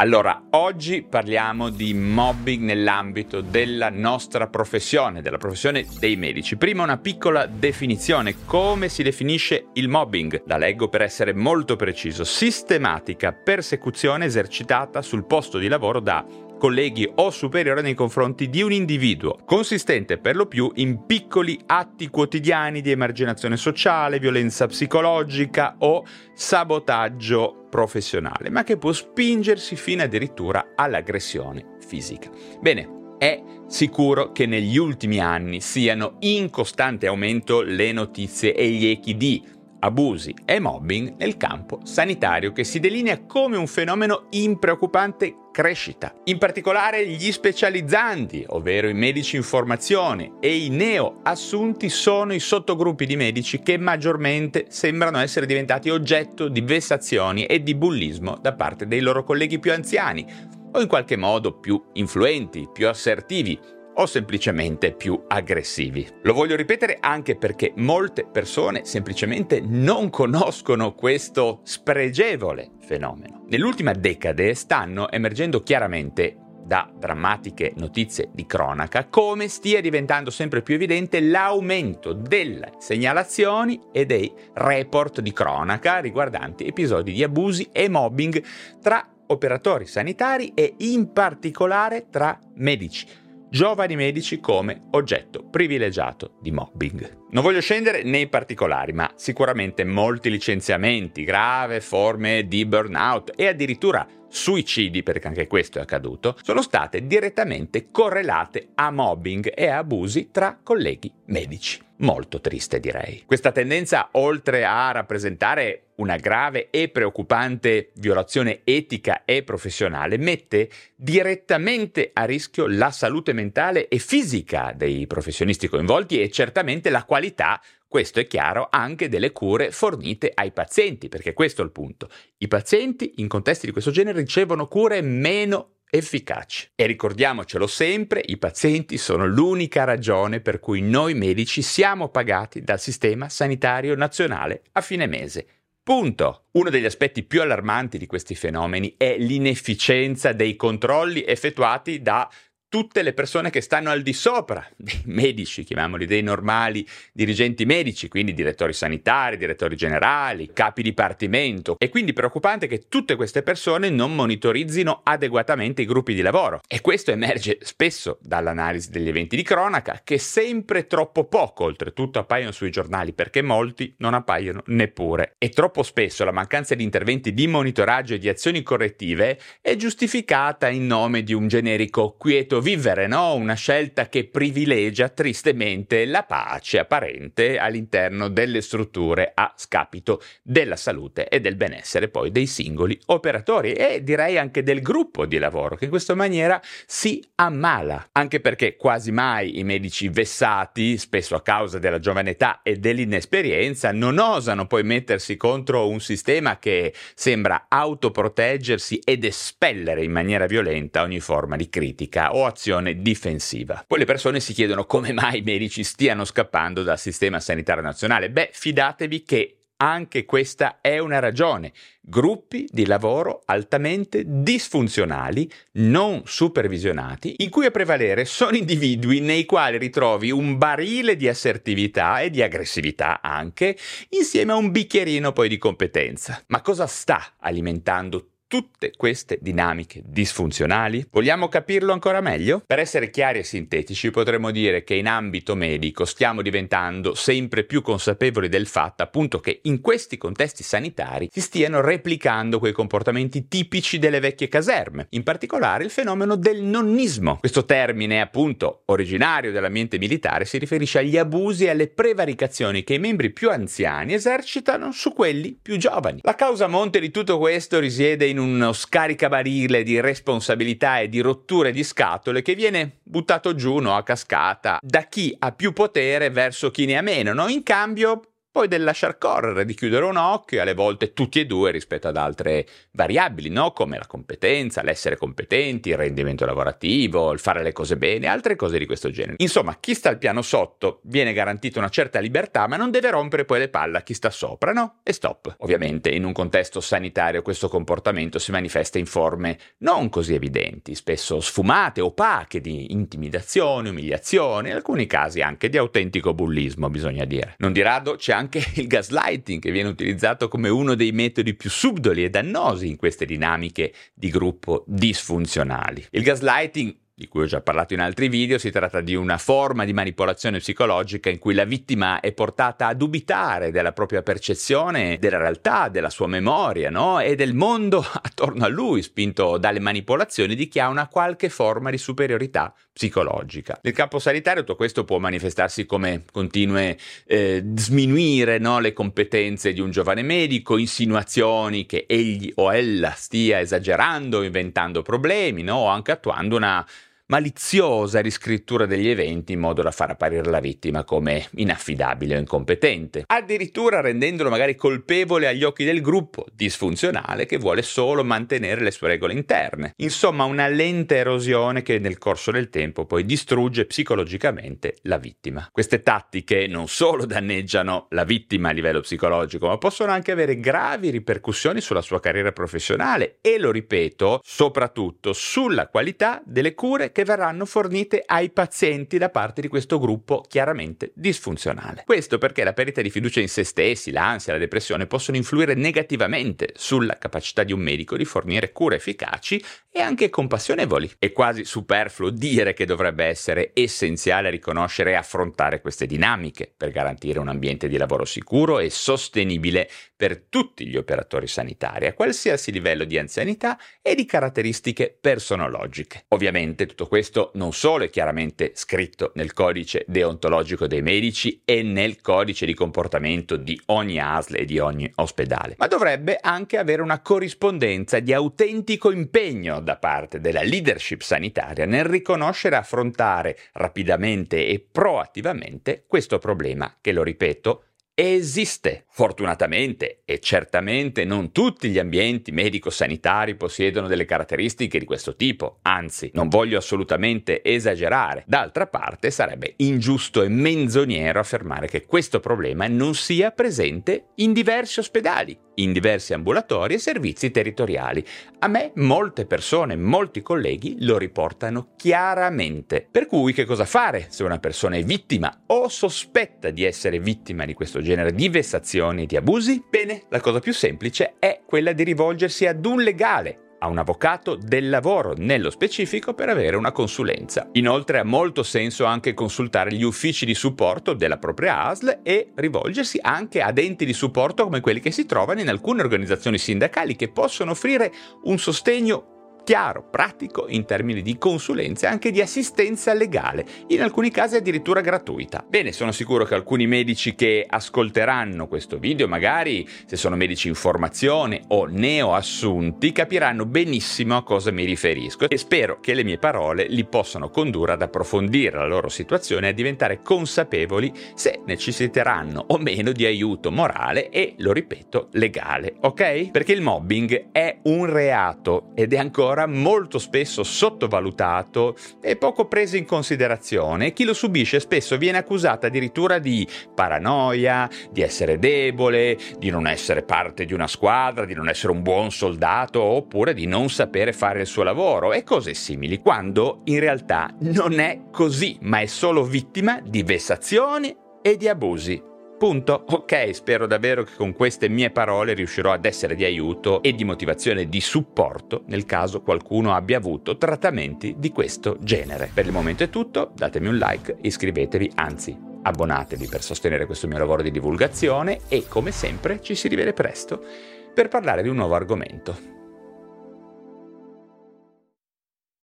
Allora, oggi parliamo di mobbing nell'ambito della nostra professione, della professione dei medici. Prima una piccola definizione, come si definisce il mobbing? La leggo per essere molto preciso, sistematica persecuzione esercitata sul posto di lavoro da colleghi o superiore nei confronti di un individuo, consistente per lo più in piccoli atti quotidiani di emarginazione sociale, violenza psicologica o sabotaggio professionale, ma che può spingersi fino addirittura all'aggressione fisica. Bene, è sicuro che negli ultimi anni siano in costante aumento le notizie e gli echi di abusi e mobbing nel campo sanitario che si delinea come un fenomeno in preoccupante crescita. In particolare gli specializzanti, ovvero i medici in formazione e i neo assunti sono i sottogruppi di medici che maggiormente sembrano essere diventati oggetto di vessazioni e di bullismo da parte dei loro colleghi più anziani o in qualche modo più influenti, più assertivi o semplicemente più aggressivi. Lo voglio ripetere anche perché molte persone semplicemente non conoscono questo spregevole fenomeno. Nell'ultima decade stanno emergendo chiaramente da drammatiche notizie di cronaca come stia diventando sempre più evidente l'aumento delle segnalazioni e dei report di cronaca riguardanti episodi di abusi e mobbing tra operatori sanitari e in particolare tra medici giovani medici come oggetto privilegiato di mobbing. Non voglio scendere nei particolari, ma sicuramente molti licenziamenti, grave forme di burnout e addirittura suicidi, perché anche questo è accaduto, sono state direttamente correlate a mobbing e abusi tra colleghi medici. Molto triste direi. Questa tendenza, oltre a rappresentare una grave e preoccupante violazione etica e professionale, mette direttamente a rischio la salute mentale e fisica dei professionisti coinvolti e certamente la qualità questo è chiaro anche delle cure fornite ai pazienti, perché questo è il punto. I pazienti in contesti di questo genere ricevono cure meno efficaci. E ricordiamocelo sempre, i pazienti sono l'unica ragione per cui noi medici siamo pagati dal sistema sanitario nazionale a fine mese. Punto. Uno degli aspetti più allarmanti di questi fenomeni è l'inefficienza dei controlli effettuati da tutte le persone che stanno al di sopra dei medici, chiamiamoli dei normali dirigenti medici, quindi direttori sanitari, direttori generali, capi dipartimento. E quindi preoccupante che tutte queste persone non monitorizzino adeguatamente i gruppi di lavoro. E questo emerge spesso dall'analisi degli eventi di cronaca, che sempre troppo poco oltretutto appaiono sui giornali, perché molti non appaiono neppure. E troppo spesso la mancanza di interventi di monitoraggio e di azioni correttive è giustificata in nome di un generico quieto vivere, no? Una scelta che privilegia tristemente la pace apparente all'interno delle strutture a scapito della salute e del benessere poi dei singoli operatori e direi anche del gruppo di lavoro che in questa maniera si ammala, anche perché quasi mai i medici vessati, spesso a causa della giovane età e dell'inesperienza, non osano poi mettersi contro un sistema che sembra autoproteggersi ed espellere in maniera violenta ogni forma di critica o azione difensiva. Poi le persone si chiedono come mai i medici stiano scappando dal sistema sanitario nazionale. Beh, fidatevi che anche questa è una ragione. Gruppi di lavoro altamente disfunzionali, non supervisionati, in cui a prevalere sono individui nei quali ritrovi un barile di assertività e di aggressività anche, insieme a un bicchierino poi di competenza. Ma cosa sta alimentando tutte queste dinamiche disfunzionali? Vogliamo capirlo ancora meglio? Per essere chiari e sintetici potremmo dire che in ambito medico stiamo diventando sempre più consapevoli del fatto appunto che in questi contesti sanitari si stiano replicando quei comportamenti tipici delle vecchie caserme, in particolare il fenomeno del nonnismo. Questo termine appunto originario dell'ambiente militare si riferisce agli abusi e alle prevaricazioni che i membri più anziani esercitano su quelli più giovani. La causa monte di tutto questo risiede in uno scaricabarile di responsabilità e di rotture di scatole che viene buttato giù no, a cascata da chi ha più potere verso chi ne ha meno. No? In cambio poi del lasciar correre, di chiudere un occhio alle volte tutti e due rispetto ad altre variabili, no? come la competenza, l'essere competenti, il rendimento lavorativo, il fare le cose bene, altre cose di questo genere. Insomma, chi sta al piano sotto viene garantita una certa libertà, ma non deve rompere poi le palle a chi sta sopra, no? E stop. Ovviamente in un contesto sanitario questo comportamento si manifesta in forme non così evidenti, spesso sfumate, opache di intimidazione, umiliazione, in alcuni casi anche di autentico bullismo, bisogna dire. Non di rado c'è anche il gaslighting che viene utilizzato come uno dei metodi più subdoli e dannosi in queste dinamiche di gruppo disfunzionali. Il gaslighting di cui ho già parlato in altri video, si tratta di una forma di manipolazione psicologica in cui la vittima è portata a dubitare della propria percezione, della realtà, della sua memoria, no? E del mondo attorno a lui, spinto dalle manipolazioni di chi ha una qualche forma di superiorità psicologica. Nel campo sanitario tutto questo può manifestarsi come continue eh, sminuire no? le competenze di un giovane medico, insinuazioni che egli o ella stia esagerando, inventando problemi, no? o anche attuando una maliziosa riscrittura degli eventi in modo da far apparire la vittima come inaffidabile o incompetente, addirittura rendendolo magari colpevole agli occhi del gruppo, disfunzionale che vuole solo mantenere le sue regole interne. Insomma, una lenta erosione che nel corso del tempo poi distrugge psicologicamente la vittima. Queste tattiche non solo danneggiano la vittima a livello psicologico, ma possono anche avere gravi ripercussioni sulla sua carriera professionale e, lo ripeto, soprattutto sulla qualità delle cure che che verranno fornite ai pazienti da parte di questo gruppo chiaramente disfunzionale. Questo perché la perdita di fiducia in se stessi, l'ansia, la depressione possono influire negativamente sulla capacità di un medico di fornire cure efficaci e anche compassionevoli. È quasi superfluo dire che dovrebbe essere essenziale riconoscere e affrontare queste dinamiche per garantire un ambiente di lavoro sicuro e sostenibile per tutti gli operatori sanitari, a qualsiasi livello di anzianità e di caratteristiche personologiche. Ovviamente tutto questo non solo è chiaramente scritto nel codice deontologico dei medici e nel codice di comportamento di ogni ASL e di ogni ospedale, ma dovrebbe anche avere una corrispondenza di autentico impegno da parte della leadership sanitaria nel riconoscere e affrontare rapidamente e proattivamente questo problema che, lo ripeto, esiste. Fortunatamente e certamente non tutti gli ambienti medico-sanitari possiedono delle caratteristiche di questo tipo, anzi non voglio assolutamente esagerare. D'altra parte sarebbe ingiusto e menzognero affermare che questo problema non sia presente in diversi ospedali in diversi ambulatori e servizi territoriali. A me molte persone, molti colleghi lo riportano chiaramente. Per cui che cosa fare se una persona è vittima o sospetta di essere vittima di questo genere di vessazioni e di abusi? Bene, la cosa più semplice è quella di rivolgersi ad un legale a un avvocato del lavoro nello specifico per avere una consulenza. Inoltre ha molto senso anche consultare gli uffici di supporto della propria ASL e rivolgersi anche ad enti di supporto come quelli che si trovano in alcune organizzazioni sindacali che possono offrire un sostegno chiaro, pratico in termini di consulenza e anche di assistenza legale, in alcuni casi addirittura gratuita. Bene, sono sicuro che alcuni medici che ascolteranno questo video, magari se sono medici in formazione o neoassunti, capiranno benissimo a cosa mi riferisco e spero che le mie parole li possano condurre ad approfondire la loro situazione e a diventare consapevoli se necessiteranno o meno di aiuto morale e, lo ripeto, legale, ok? Perché il mobbing è un reato ed è ancora ancora molto spesso sottovalutato e poco preso in considerazione. Chi lo subisce spesso viene accusato addirittura di paranoia, di essere debole, di non essere parte di una squadra, di non essere un buon soldato oppure di non sapere fare il suo lavoro e cose simili, quando in realtà non è così, ma è solo vittima di vessazioni e di abusi. Punto. Ok, spero davvero che con queste mie parole riuscirò ad essere di aiuto e di motivazione di supporto nel caso qualcuno abbia avuto trattamenti di questo genere. Per il momento è tutto, datemi un like, iscrivetevi, anzi abbonatevi per sostenere questo mio lavoro di divulgazione e come sempre ci si rivede presto per parlare di un nuovo argomento.